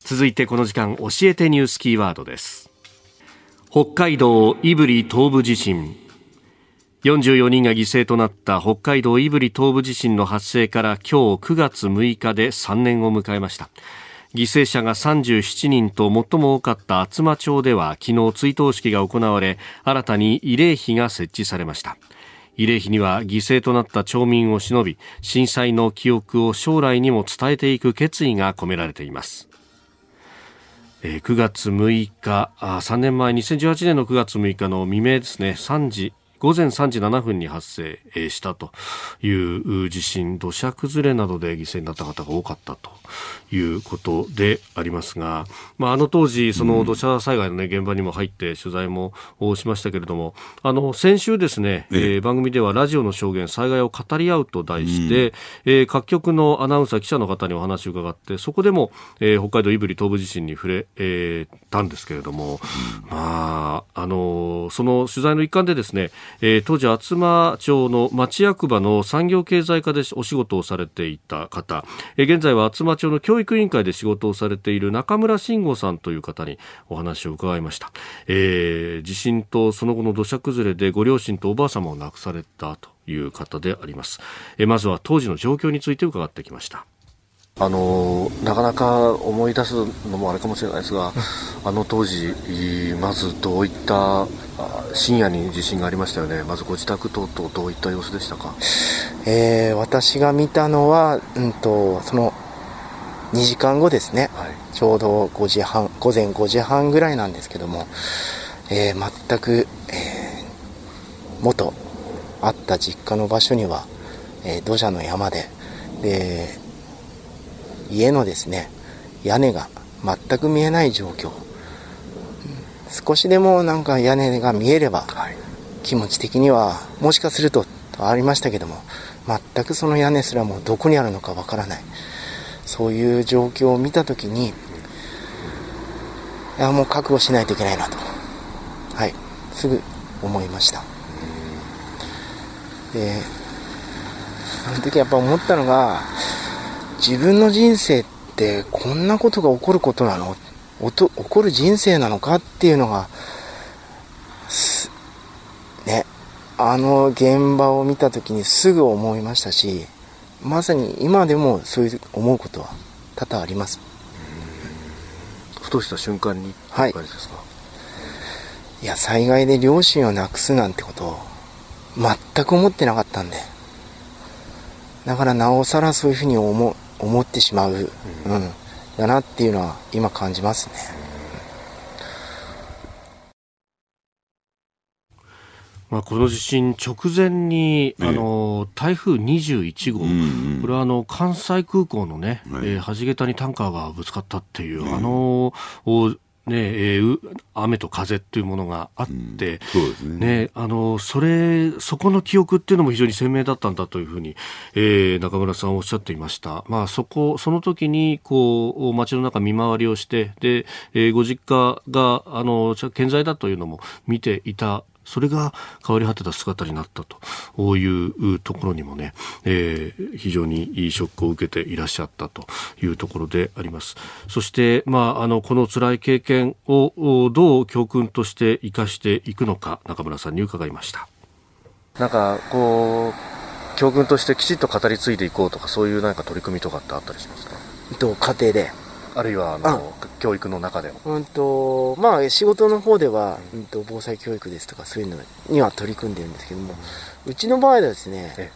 続いてこの時間、教えてニュースキーワードです。北海道胆振東部地震。44人が犠牲となった北海道胆振東部地震の発生から今日9月6日で3年を迎えました。犠牲者が37人と最も多かった厚真町では昨日追悼式が行われ新たに慰霊碑が設置されました。慰霊碑には犠牲となった町民を偲び震災の記憶を将来にも伝えていく決意が込められています。9月6日3年前2018年の9月6日の未明ですね。3時午前3時7分に発生したという地震、土砂崩れなどで犠牲になった方が多かったということでありますが、まあ、あの当時、その土砂災害の、ね、現場にも入って取材もしましたけれども、あの先週ですね、えー、番組ではラジオの証言、災害を語り合うと題して、うん、えー、各局のアナウンサー、記者の方にお話を伺って、そこでも、えー、北海道胆振東部地震に触れ、えー、たんですけれども、うん、まあ、あのその取材の一環でですね、えー、当時厚真町の町役場の産業経済課でお仕事をされていた方、えー、現在は厚真町の教育委員会で仕事をされている中村慎吾さんという方にお話を伺いました、えー、地震とその後の土砂崩れでご両親とおばあ様を亡くされたという方であります、え、まずは当時の状況について伺ってきました。あのなかなか思い出すのもあれかもしれないですが、あの当時、まずどういった深夜に地震がありましたよね、まずご自宅等々、どういった様子でしたか、えー、私が見たのは、うんと、その2時間後ですね、はい、ちょうど5時半午前5時半ぐらいなんですけども、えー、全く、えー、元あった実家の場所には、え土砂の山でで家のですね屋根が全く見えない状況。少しでもなんか屋根が見えれば、気持ち的にはもしかするととありましたけども全くその屋根すらもどこにあるのかわからない。そういう状況を見た時にいやもう覚悟しないといけないなと。はい。すぐ思いました。でその時やっぱ思ったのが自分の人生ってこんなことが起こることなの？起こる人生なのかっていうのがね。あの現場を見た時にすぐ思いましたしまさに今でもそういう思うことは多々あります。ふとした瞬間にはい。いや災害で両親を亡くすなんてことを全く思ってなかったんで。だからなおさらそういうふうに思思ってしまう、うん、だなっていうのは今感じますね。まあ、この地震直前に、あの台風21号、うんうん、これはあの関西空港のね、はい、えー、橋桁にタンカーがぶつかったっていう、あのねえー、雨と風っていうものがあって、うん、ね、ね、あのそれそこの記憶っていうのも非常に鮮明だったんだというふうに、えー、中村さんおっしゃっていました。まあそこその時にこう街の中見回りをしてで、えー、ご実家があの健在だというのも見ていたそれが変わり果てた姿になったというところにもね、えー、非常にいいショックを受けていらっしゃったというところであります。そして、まあ、あの、この辛い経験をどう教訓として生かしていくのか、中村さんに伺いました。なんか、こう、教訓としてきちっと語り継いでいこうとか、そういう何か取り組みとかってあったりしますか？と家庭で。あるいはあの教育の中でも、うんとまあ、仕事の方では、うん、と防災教育ですとかそういうのには取り組んでるんですけども、うちの場合はですね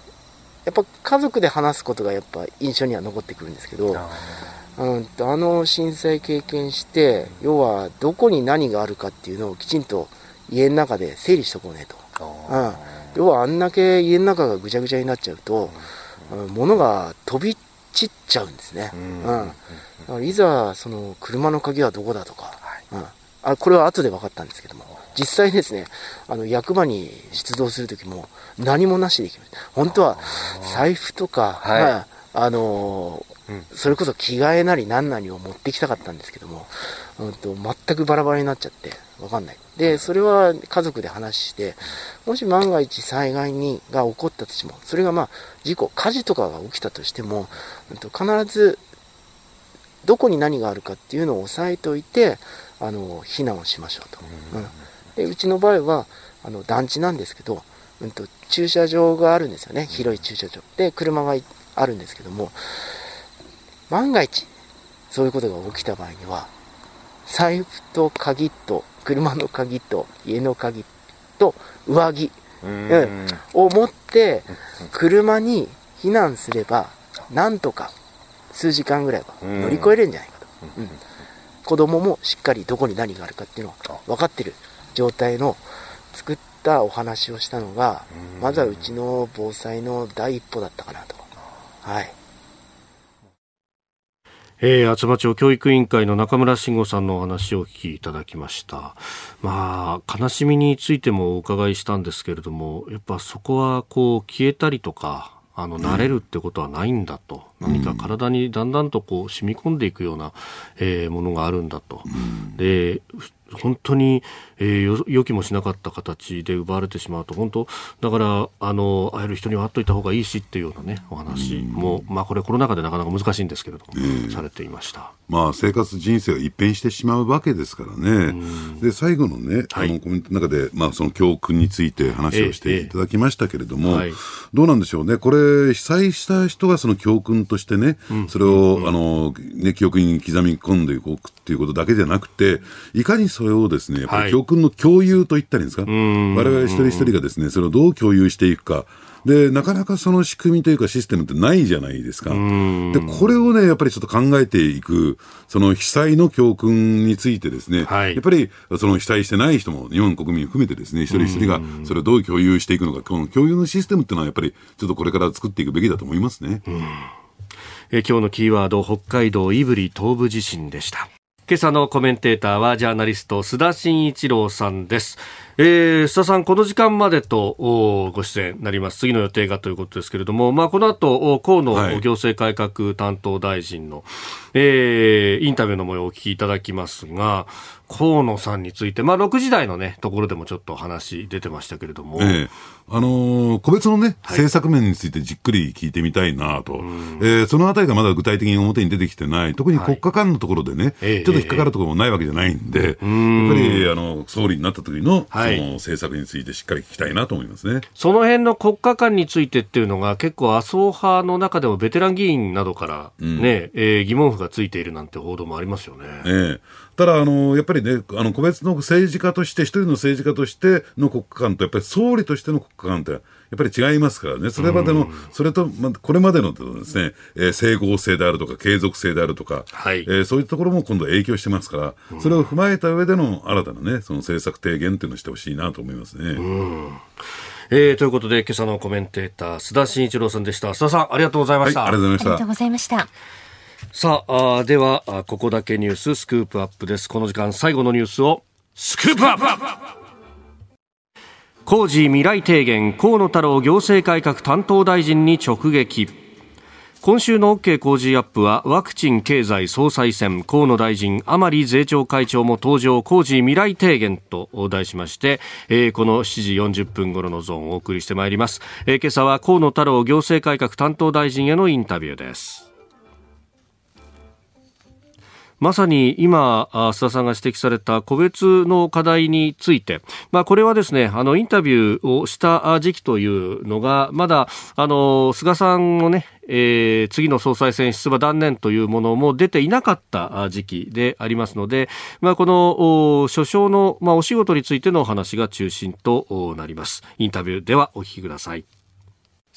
やっぱ家族で話すことがやっぱ印象には残ってくるんですけどうんとあの震災経験して要はどこに何があるかっていうのをきちんと家の中で整理しとこうねと、うん、要はあんだけ家の中がぐちゃぐちゃになっちゃうと、うん、物が飛び散っちゃうんですね、うん。いざその車の鍵はどこだとか、はい、うん、あこれは後で分かったんですけども。実際ですねあの役場に出動する時も何もなしで行きました。本当は財布とか、はい、まあ、あのーうん、それこそ着替えなり何なりを持ってきたかったんですけども、うんと、全くバラバラになっちゃって分かんない。でそれは家族で話してもし万が一災害にが起こったとしてもそれがまあ事故火事とかが起きたとしても、うんと必ずどこに何があるかっていうのを押さえておいてあの避難をしましょうと、うん、でうちの場合はあの団地なんですけど、うんと、駐車場があるんですよね。広い駐車場。で車があるんですけども万が一そういうことが起きた場合には財布と鍵と車の鍵と家の鍵と上着、うん、を持って車に避難すればなんとか数時間ぐらいは乗り越えれるんじゃないかと、うん、子供もしっかりどこに何があるかっていうのは分かってる状態の作ったお話をしたのがまずはうちの防災の第一歩だったかなと。はいえー、厚真町教育委員会の中村慎吾さんのお話をお聞きいただきました。まあ、悲しみについてもお伺いしたんですけれども、やっぱそこはこう消えたりとか、あの慣れるってことはないんだと、うん、何か体にだんだんとこう染み込んでいくような、えー、ものがあるんだと、うん、で本当に、えー、予期もしなかった形で奪われてしまうと本当だからあの会える人には会っといた方がいいしっていうようなねお話も、まあ、これコロナ禍でなかなか難しいんですけれども、されていました。まあ、生活人生が一変してしまうわけですからね。で最後のね、あのコメントの中で、まあ、その教訓について話をしていただきましたけれども、ええどうなんでしょうね、これ、被災した人がその教訓としてね、うん、それを、うん、あのね、記憶に刻み込んでいこうっていうことだけじゃなくて、いかにそれをですね、やっぱり教訓の共有といったらいいんですか、はい、我々一人一人がですね、それをどう共有していくか。で、なかなかその仕組みというかシステムってないじゃないですか。で、これをね、やっぱりちょっと考えていく、その被災の教訓についてですね、はい、やっぱりその被災してない人も、日本国民含めてですね、一人一人がそれをどう共有していくのか、この共有のシステムっていうのはやっぱりちょっとこれから作っていくべきだと思いますね。え今日のキーワード、北海道胆振東部地震でした。今朝のコメンテーターはジャーナリスト須田慎一郎さんです。えー、須田さん、この時間までとご出演になります。次の予定がということですけれども、まあ、この後、河野行政改革担当大臣の、はい、えー、インタビューの模様をお聞きいただきますが、河野さんについて、まあ、6時台のね、ところでもちょっと話出てましたけれども。ええ。あのー、個別のね、政策面についてじっくり聞いてみたいなと、えー、そのあたりがまだ具体的に表に出てきてない、特に国家間のところでね、はい、ちょっと引っかかるところもないわけじゃないんで、えやっぱりあの総理になった時の、はい、その政策についてしっかり聞きたいなと思いますね。その辺の国家間についてっていうのが、結構、麻生派の中でもベテラン議員などからね、うん、えー、疑問符がついているなんて報道もありますよね。えーただあの、やっぱりね、あの個別の政治家として、一人の政治家としての国家間と、やっぱり総理としての国家間って、やっぱり違いますからね、それまでの、それと、ま、これまでのですね、えー、整合性であるとか、継続性であるとか、はい、えー、そういうところも今度影響してますから、それを踏まえた上での新たなね、その政策提言っていうのをしてほしいなと思いますね。えー、ということで、今朝のコメンテーター、須田慎一郎さんでした。須田さん、ありがとうございました。はい、ありがとうございました。さああではここだけニューススクープアップです。この時間最後のニュースを。スクープアップ。工事未来提言河野太郎行政改革担当大臣に直撃。今週の OK 工事アップはワクチン経済総裁選。河野大臣甘利税調会長も登場。工事未来提言と題しまして、えー、この7時40分頃のゾーンをお送りしてまいります、えー、今朝は河野太郎行政改革担当大臣へのインタビューですまさに今、須田さんが指摘された個別の課題について、まあ、これはですね、あの、インタビューをした時期というのが、まだ、あの、菅さんのね、えー、次の総裁選出馬断念というものも出ていなかった時期でありますので、まあ、この首相の、まあ、お仕事についてのお話が中心となります。インタビューではお聞きください。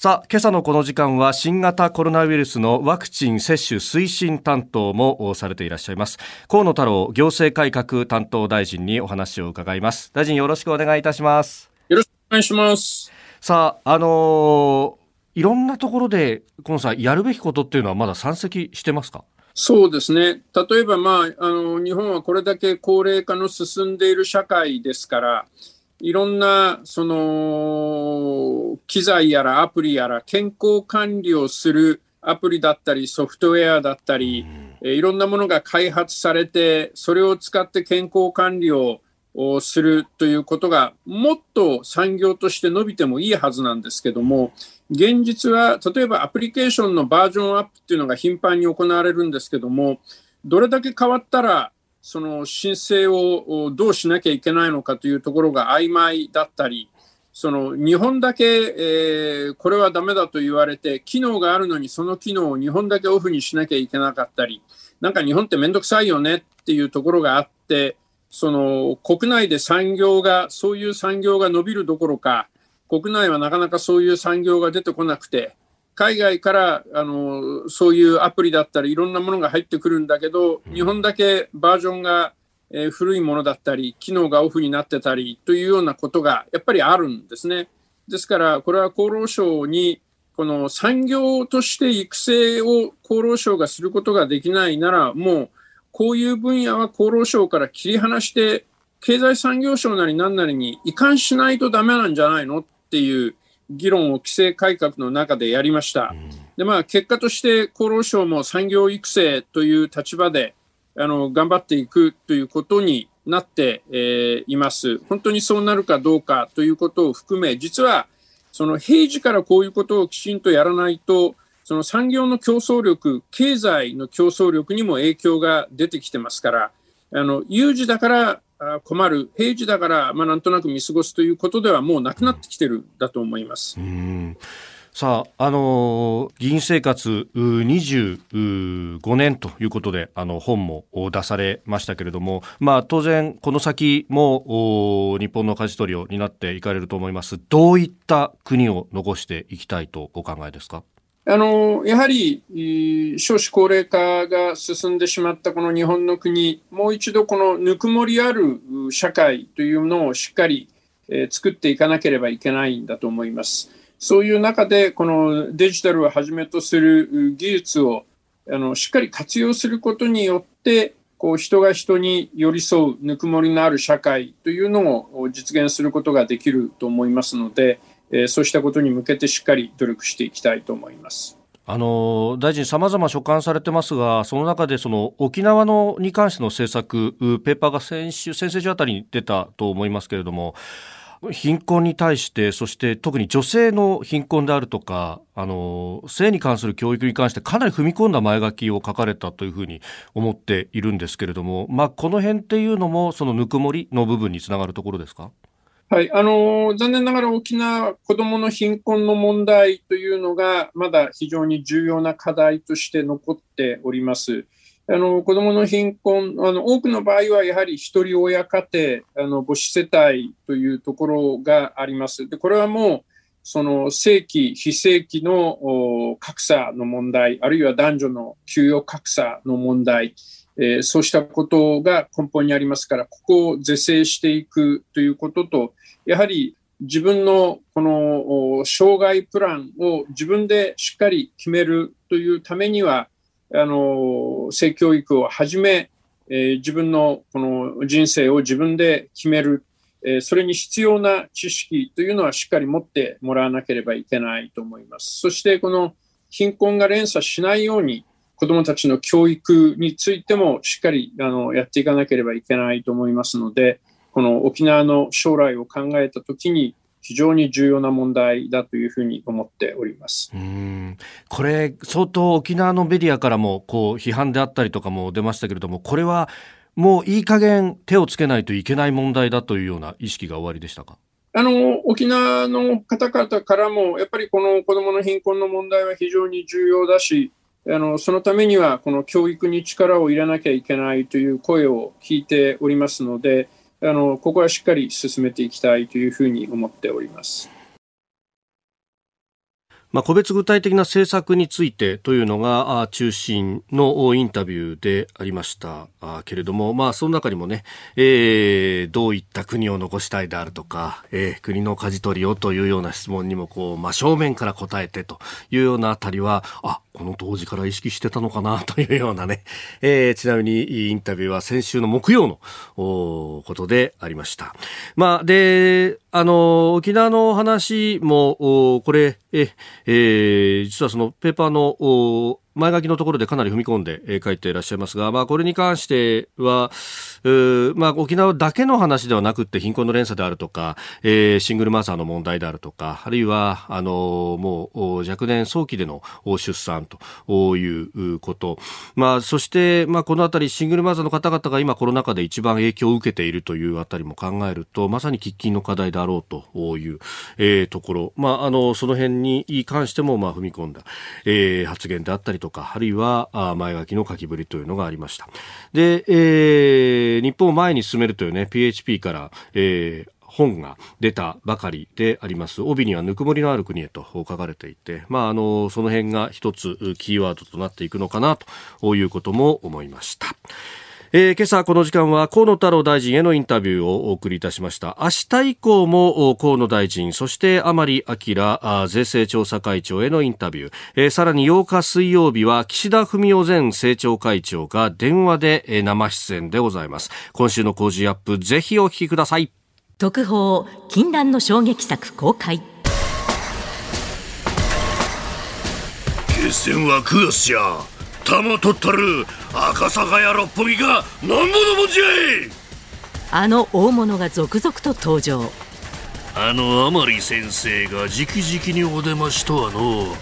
さあ、今朝のこの時間は新型コロナウイルスのワクチン接種推進担当もされていらっしゃいます。河野太郎行政改革担当大臣にお話を伺います。大臣よろしくお願いいたします。よろしくお願いします。さあ、あのー、いろんなところで、このさ、やるべきことっていうのはまだ山積してますか？そうですね。例えば、まあ、あの、日本はこれだけ高齢化の進んでいる社会ですから、いろんなその機材やらアプリやら健康管理をするアプリだったりソフトウェアだったり、いろんなものが開発されてそれを使って健康管理をするということがもっと産業として伸びてもいいはずなんですけども現実は例えばアプリケーションのバージョンアップっていうのが頻繁に行われるんですけどもどれだけ変わったらその申請をどうしなきゃいけないのかというところが曖昧だったり、その日本だけ、えー、これはダメだと言われて、機能があるのにその機能を日本だけオフにしなきゃいけなかったり、なんか日本ってめんどくさいよねっていうところがあって、その国内で産業が、そういう産業が伸びるどころか、国内はなかなかそういう産業が出てこなくて、海外からあのそういうアプリだったりいろんなものが入ってくるんだけど、日本だけバージョンが、えー、古いものだったり機能がオフになってたりというようなことがやっぱりあるんですね。ですからこれは厚労省にこの産業として育成を厚労省がすることができないならもうこういう分野は厚労省から切り離して経済産業省なり何なりに移管しないとダメなんじゃないのっていう議論を規制改革の中でやりました。でまあ、結果として厚労省も産業育成という立場であの頑張っていくということになって、えー、います。本当にそうなるかどうかということを含め、実はその平時からこういうことをきちんとやらないと、その産業の競争力、経済の競争力にも影響が出てきてますから、あの有事だから困る、平時だから、まあ、なんとなく見過ごすということではもうなくなってきてるだと思います。さあ、あの議員生活25年ということで、あの本も出されましたけれども、まあ、当然、この先も日本の舵取りを担っていかれると思います。どういった国を残していきたいとお考えですか？あのやはり少子高齢化が進んでしまったこの日本の国、もう一度このぬくもりある社会というのをしっかり、え、作っていかなければいけないんだと思います。そういう中で、このデジタルをはじめとする技術をあのしっかり活用することによって、こう人が人に寄り添うぬくもりのある社会というのを実現することができると思いますので、えそうしたことに向けてしっかり努力していきたいと思います。あの大臣、さまざま所管されてますが、その中でその沖縄のに関しての政策、ペーパーが先週、先々週あたりに出たと思いますけれども、貧困に対して、そして特に女性の貧困であるとか、あの性に関する教育に関してかなり踏み込んだ前書きを書かれたというふうに思っているんですけれども、まあ、この辺っていうのも、そのぬくもりの部分につながるところですか？はい、あの残念ながら沖縄子どもの貧困の問題というのがまだ非常に重要な課題として残っております。あの子どもの貧困あの、多くの場合はやはり一人親家庭あの、母子世帯というところがあります。でこれはもうその正規、非正規の格差の問題、あるいは男女の給与格差の問題、えー、そうしたことが根本にありますから、ここを是正していくということと、やはり自分のこの障害プランを自分でしっかり決めるというためには、あの性教育をはじめ、えー、自分のこの人生を自分で決める、えー、それに必要な知識というのはしっかり持ってもらわなければいけないと思います。そしてこの貧困が連鎖しないように、子どもたちの教育についてもしっかりあのやっていかなければいけないと思いますので、この沖縄の将来を考えたときに、非常に重要な問題だというふうに思っております。うん。これ、相当沖縄のメディアからもこう批判であったりとかも出ましたけれども、これはもういい加減手をつけないといけない問題だというような意識が終わりでしたか？あの沖縄の方々からも、やっぱりこの子どもの貧困の問題は非常に重要だし、あのそのためにはこの教育に力を入れなきゃいけないという声を聞いておりますので、あのここはしっかり進めていきたいというふうに思っております。まあ、個別具体的な政策についてというのが中心のインタビューでありましたけれども、まあ、その中にもね、えー、どういった国を残したいであるとか、えー、国の舵取りをというような質問にもこう、真正面から答えてというようなあたりは、あ、この当時から意識してたのかな というようなね、えー、ちなみにインタビューは先週の木曜のことでありました。まあ、で、あの、沖縄の話も、これ、え、えー、実はそのペーパーの前書きのところでかなり踏み込んで、えー、書いていらっしゃいますが、まあ、これに関しては、まあ、沖縄だけの話ではなくて貧困の連鎖であるとか、えー、シングルマザーの問題であるとか、あるいは、あのもう若年早期での出産ということ、まあ、そして、まあ、このあたりシングルマザーの方々が今コロナ禍で一番影響を受けているというあたりも考えると、まさに喫緊の課題であろうという、えー、ところ、まあ、あの、その辺に関しても、まあ、踏み込んだ、えー、発言であったりとか、あるいは前書きの書きぶりというのがありました。で、えー、日本を前に進めるというね、PHP から、えー、本が出たばかりであります。帯にはぬくもりのある国へと書かれていて、まあ、あの、その辺が一つキーワードとなっていくのかなということも思いました。えー、今朝この時間は河野太郎大臣へのインタビューをお送りいたしました。明日以降も河野大臣そして甘利明税制調査会長へのインタビュー、えー、さらに8日水曜日は岸田文雄前政調会長が電話で生出演でございます。今週の工事アップぜひお聞きください。特報禁断の衝撃作公開。決戦は9月じゃ玉取ったる赤坂や六本木が何ぼのもんじゃい。あの大物が続々と登場。あの甘利先生が直々にお出ましとはの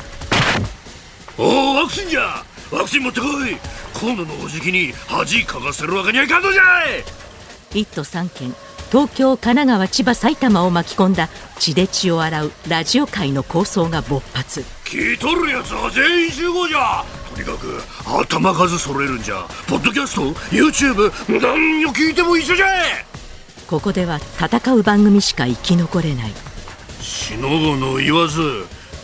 おおワクチンじゃ。ワクチン持ってこい。今度のおじきに恥かかせるわけにはいかんのじゃい。1都3県東京神奈川千葉埼玉を巻き込んだ血で血を洗うラジオ界の構想が勃発。聞いとるやつは全員集合じゃとにかく頭数揃えるんじゃ。ポッドキャスト YouTube 何を聞いても一緒じゃ。ここでは戦う番組しか生き残れない。しのぶの言わず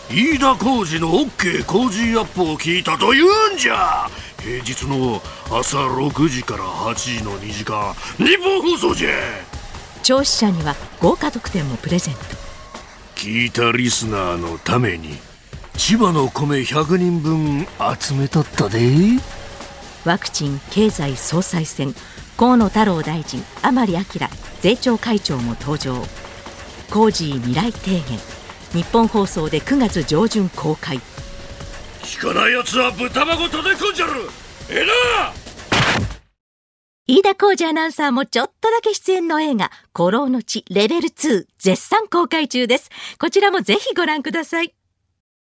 飯田浩二の OK 工事アップを聞いたと言うんじゃ。平日の朝6時から8時の2時間日本放送じゃ。聴取者には豪華特典もプレゼント。聞いたリスナーのために千葉の米100人分集めとったで。ワクチン経済総裁選河野太郎大臣甘利明税調会長も登場。コージー未来提言日本放送で9月上旬公開。聞かない奴は豚箱叩き込んじゃるええな！飯田浩二アナウンサーもちょっとだけ出演の映画、古老の地レベル2絶賛公開中です。こちらもぜひご覧ください。